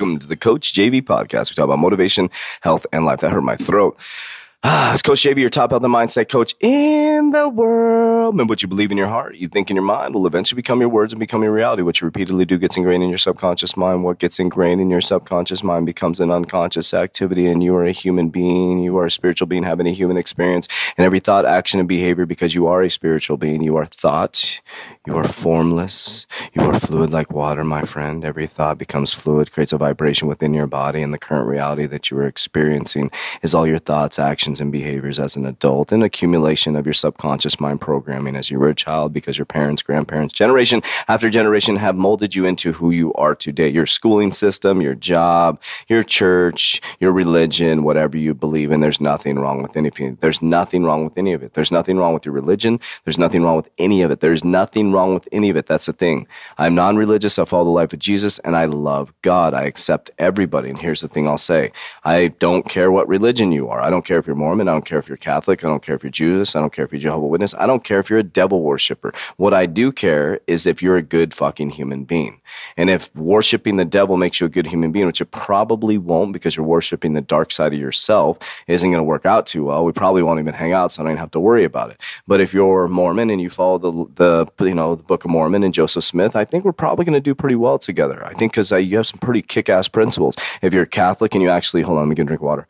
welcome to the Coach JV podcast. We talk about motivation, health, and life. That hurt my throat. Ah, it's Coach JV, your top health and mindset coach in the world. And what you believe in your heart, you think in your mind, will eventually become your words and become your reality. What you repeatedly do gets ingrained in your subconscious mind. What gets ingrained in your subconscious mind becomes an unconscious activity, and you are a human being. You are a spiritual being having a human experience. And every thought, action, and behavior, because you are a spiritual being, you are thought, you are formless, you are fluid like water, my friend. Every thought becomes fluid, creates a vibration within your body, and the current reality that you are experiencing is all your thoughts, actions, and behaviors as an adult, an accumulation of your subconscious mind programming as you were a child because your parents, grandparents, generation after generation have molded you into who you are today. Your schooling system, your job, your church, your religion, whatever you believe in, there's nothing wrong with anything. There's nothing wrong with any of it. There's nothing wrong with your religion. There's nothing wrong with any of it. There's nothing wrong with any of it. That's the thing. I'm non religious. I follow the life of Jesus and I love God. I accept everybody. And here's the thing I'll say I don't care what religion you are. I don't care if you're Mormon. I don't care if you're Catholic. I don't care if you're Jewish. I don't care if you're Jehovah Witness. I don't care if you're a devil worshiper. What I do care is if you're a good fucking human being. And if worshiping the devil makes you a good human being, which it probably won't because you're worshiping the dark side of yourself, isn't going to work out too well. We probably won't even hang out, so I don't have to worry about it. But if you're Mormon and you follow the the you know the Book of Mormon and Joseph Smith, I think we're probably going to do pretty well together. I think because uh, you have some pretty kick ass principles. If you're Catholic and you actually hold on, let me get drink water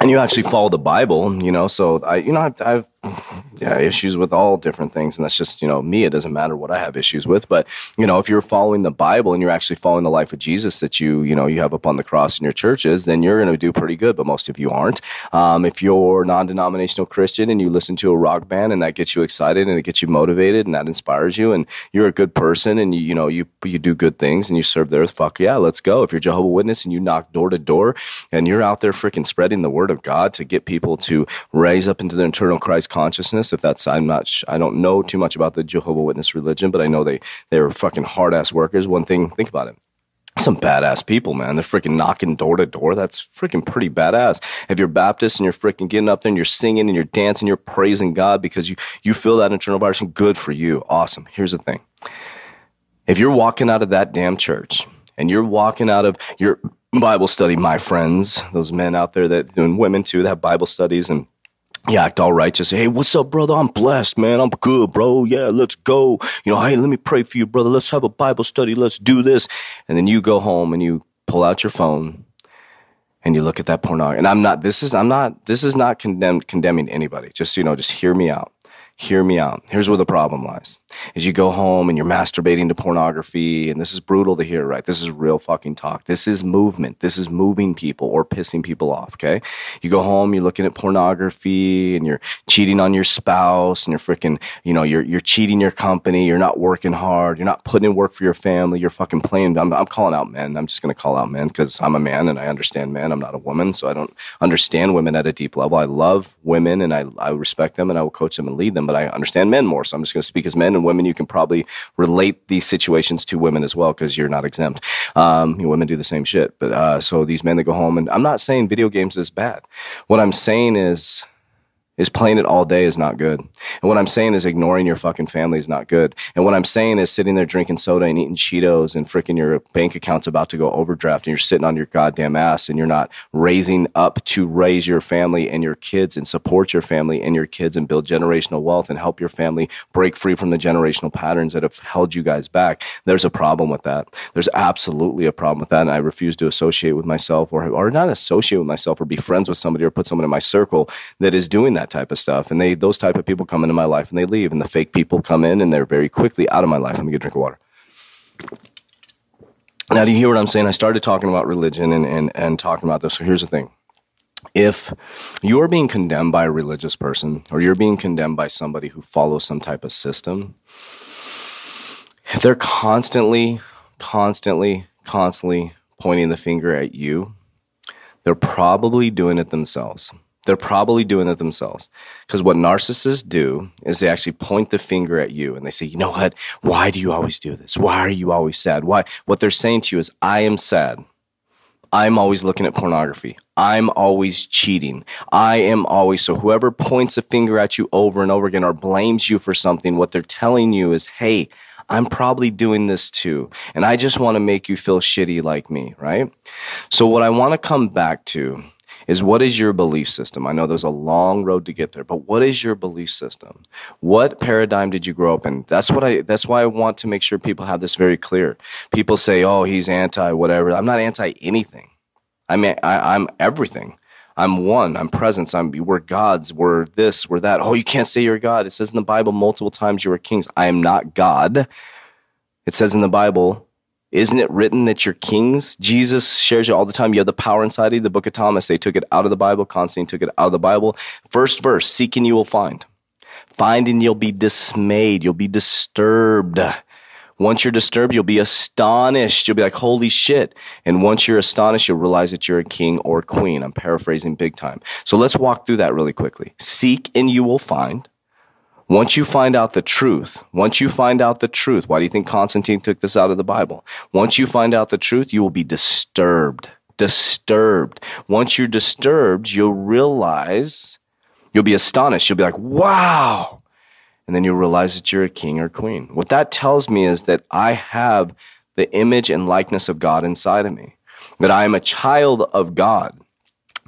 and you actually follow the Bible, you know. So I, you know, I've, I've yeah issues with all different things, and that's just you know me. It doesn't matter what I have issues with, but you know, if you're following the Bible and you're actually following the life of Jesus that you you know you have up on the cross in your churches, then you're going to do pretty good. But most of you aren't. Um, if you're non-denominational Christian and you listen to a rock band and that gets you excited and it gets you motivated and that inspires you, and you're a good person and you you know you you do good things and you serve the earth, fuck yeah, let's go. If you're Jehovah Witness and you knock door to door and you're out there freaking spreading the word of God to get people to raise up into their internal Christ consciousness. If that's, I'm not, I don't know too much about the Jehovah Witness religion, but I know they they are fucking hard ass workers. One thing, think about it. Some badass people, man. They're freaking knocking door to door. That's freaking pretty badass. If you're Baptist and you're freaking getting up there and you're singing and you're dancing, you're praising God because you you feel that internal vibration, good for you. Awesome. Here's the thing. If you're walking out of that damn church and you're walking out of your Bible study, my friends, those men out there that and women too that have Bible studies and you act all righteous. Hey, what's up, brother? I'm blessed, man. I'm good, bro. Yeah, let's go. You know, hey, let me pray for you, brother. Let's have a Bible study. Let's do this. And then you go home and you pull out your phone and you look at that pornography. And I'm not, this is, I'm not, this is not condemn, condemning anybody. Just, you know, just hear me out. Hear me out. Here's where the problem lies. Is you go home and you're masturbating to pornography, and this is brutal to hear, right? This is real fucking talk. This is movement. This is moving people or pissing people off, okay? You go home, you're looking at pornography, and you're cheating on your spouse, and you're freaking, you know, you're you're cheating your company, you're not working hard, you're not putting in work for your family, you're fucking playing. I'm, I'm calling out men. I'm just gonna call out men because I'm a man and I understand men. I'm not a woman, so I don't understand women at a deep level. I love women and I, I respect them and I will coach them and lead them, but I understand men more. So I'm just gonna speak as men and women. You can probably relate these situations to women as well because you're not exempt. Um, you know, women do the same shit. But uh, so these men that go home, and I'm not saying video games is bad. What I'm saying is is playing it all day is not good. And what I'm saying is ignoring your fucking family is not good. And what I'm saying is sitting there drinking soda and eating Cheetos and freaking your bank account's about to go overdraft and you're sitting on your goddamn ass and you're not raising up to raise your family and your kids and support your family and your kids and build generational wealth and help your family break free from the generational patterns that have held you guys back. There's a problem with that. There's absolutely a problem with that. And I refuse to associate with myself or, or not associate with myself or be friends with somebody or put someone in my circle that is doing that type of stuff. And they those type of people come into my life and they leave, and the fake people come in and they're very quickly out of my life. Let me get a drink of water. Now, do you hear what I'm saying? I started talking about religion and, and, and talking about this. So here's the thing. If you're being condemned by a religious person or you're being condemned by somebody who follows some type of system, they're constantly constantly, constantly pointing the finger at you, they're probably doing it themselves. They're probably doing it themselves. Because what narcissists do is they actually point the finger at you and they say, you know what? Why do you always do this? Why are you always sad? Why? What they're saying to you is, I am sad. I'm always looking at pornography. I'm always cheating. I am always. So whoever points a finger at you over and over again or blames you for something, what they're telling you is, hey, I'm probably doing this too. And I just want to make you feel shitty like me, right? So what I want to come back to is what is your belief system? I know there's a long road to get there, but what is your belief system? What paradigm did you grow up in? That's what I that's why I want to make sure people have this very clear. People say, "Oh, he's anti whatever." I'm not anti anything. I mean, I, I'm everything. I'm one. I'm presence. I'm we're gods. We're this. We're that. Oh, you can't say you're God. It says in the Bible multiple times you are kings. I am not God. It says in the Bible isn't it written that you're kings? Jesus shares you all the time. You have the power inside of you. The book of Thomas, they took it out of the Bible. Constantine took it out of the Bible. First verse, seek and you will find. Find and you'll be dismayed. You'll be disturbed. Once you're disturbed, you'll be astonished. You'll be like, holy shit. And once you're astonished, you'll realize that you're a king or queen. I'm paraphrasing big time. So let's walk through that really quickly. Seek and you will find. Once you find out the truth, once you find out the truth, why do you think Constantine took this out of the Bible? Once you find out the truth, you will be disturbed. Disturbed. Once you're disturbed, you'll realize, you'll be astonished. You'll be like, wow. And then you'll realize that you're a king or queen. What that tells me is that I have the image and likeness of God inside of me, that I am a child of God.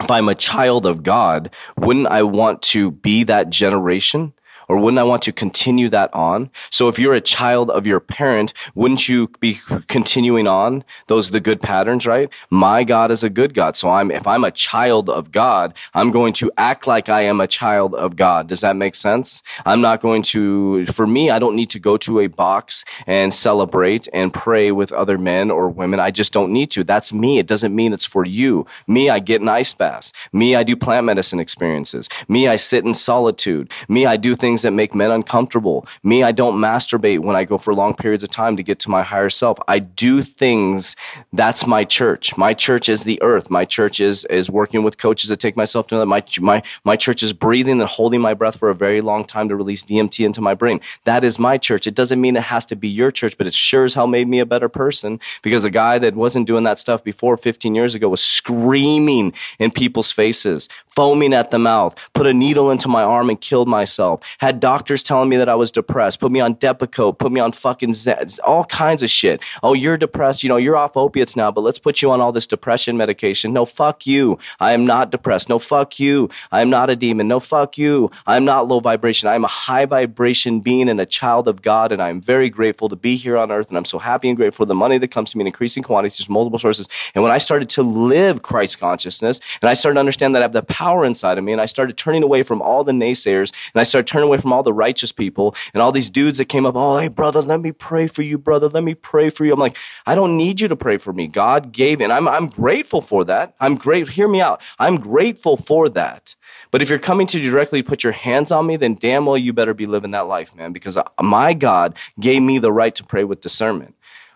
If I'm a child of God, wouldn't I want to be that generation? Or wouldn't I want to continue that on? So if you're a child of your parent, wouldn't you be continuing on those the good patterns, right? My God is a good God. So I'm if I'm a child of God, I'm going to act like I am a child of God. Does that make sense? I'm not going to for me, I don't need to go to a box and celebrate and pray with other men or women. I just don't need to. That's me. It doesn't mean it's for you. Me, I get an ice bath. Me, I do plant medicine experiences. Me, I sit in solitude. Me, I do things things that make men uncomfortable. Me, I don't masturbate when I go for long periods of time to get to my higher self. I do things. That's my church. My church is the earth. My church is is working with coaches to take myself to that. My my my church is breathing and holding my breath for a very long time to release DMT into my brain. That is my church. It doesn't mean it has to be your church, but it sure as hell made me a better person because a guy that wasn't doing that stuff before 15 years ago was screaming in people's faces, foaming at the mouth, put a needle into my arm and killed myself had doctors telling me that I was depressed, put me on Depakote, put me on fucking Zeds, all kinds of shit. Oh, you're depressed. You know, you're off opiates now, but let's put you on all this depression medication. No, fuck you. I am not depressed. No, fuck you. I am not a demon. No, fuck you. I am not low vibration. I am a high vibration being and a child of God, and I am very grateful to be here on earth. And I'm so happy and grateful for the money that comes to me in increasing quantities, multiple sources. And when I started to live Christ consciousness, and I started to understand that I have the power inside of me, and I started turning away from all the naysayers, and I started turning away away from all the righteous people and all these dudes that came up, oh, hey, brother, let me pray for you, brother. Let me pray for you. I'm like, I don't need you to pray for me. God gave, and I'm, I'm grateful for that. I'm great. Hear me out. I'm grateful for that. But if you're coming to directly put your hands on me, then damn well you better be living that life, man, because uh, my God gave me the right to pray with discernment.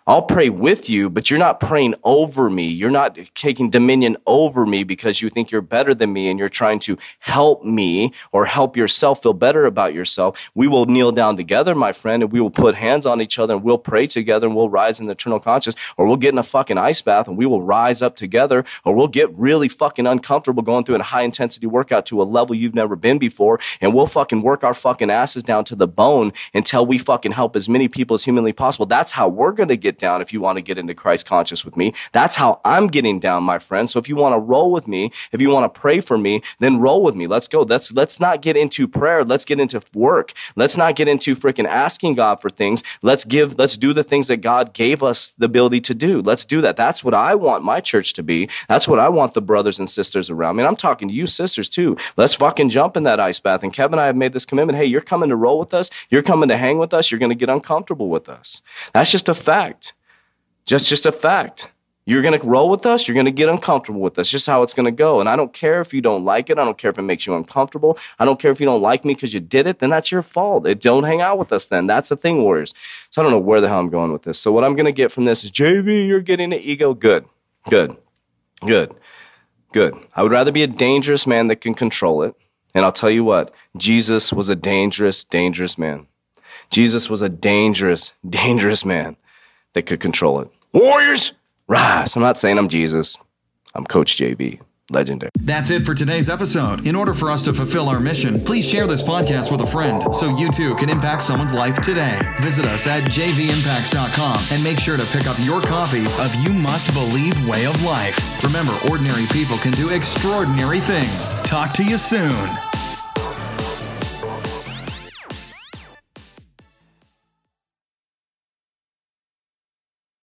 I'll pray with you, but you're not praying over me. You're not taking dominion over me because you think you're better than me and you're trying to help me or help yourself feel better about yourself. We will kneel down together, my friend, and we will put hands on each other and we'll pray together and we'll rise in the eternal conscious or we'll get in a fucking ice bath and we will rise up together or we'll get really fucking uncomfortable going through a high intensity workout to a level you've never been before and we'll fucking work our fucking asses down to the bone until we fucking help as many people as humanly possible. That's how we're going to get down if you want to get into Christ conscious with me. That's how I'm getting down, my friend. So if you want to roll with me, if you want to pray for me, then roll with me. Let's go. Let's let's not get into prayer. Let's get into work. Let's not get into freaking asking God for things. Let's give let's do the things that God gave us the ability to do. Let's do that. That's what I want my church to be. That's what I want the brothers and sisters around me. And I'm talking to you sisters too. Let's fucking jump in that ice bath. And Kevin and I have made this commitment. Hey, you're coming to roll with us. You're coming to hang with us. You're going to get uncomfortable with us. That's just a fact. Just just a fact. You're going to roll with us. You're going to get uncomfortable with us. Just how it's going to go. And I don't care if you don't like it. I don't care if it makes you uncomfortable. I don't care if you don't like me because you did it. Then that's your fault. It, don't hang out with us then. That's the thing, Warriors. So I don't know where the hell I'm going with this. So what I'm going to get from this is JV, you're getting an ego. Good. Good. Good. Good. I would rather be a dangerous man that can control it. And I'll tell you what, Jesus was a dangerous, dangerous man. Jesus was a dangerous, dangerous man that could control it. Warriors, rise. I'm not saying I'm Jesus. I'm Coach JV. Legendary. That's it for today's episode. In order for us to fulfill our mission, please share this podcast with a friend so you too can impact someone's life today. Visit us at jvimpacts.com and make sure to pick up your copy of You Must Believe Way of Life. Remember, ordinary people can do extraordinary things. Talk to you soon.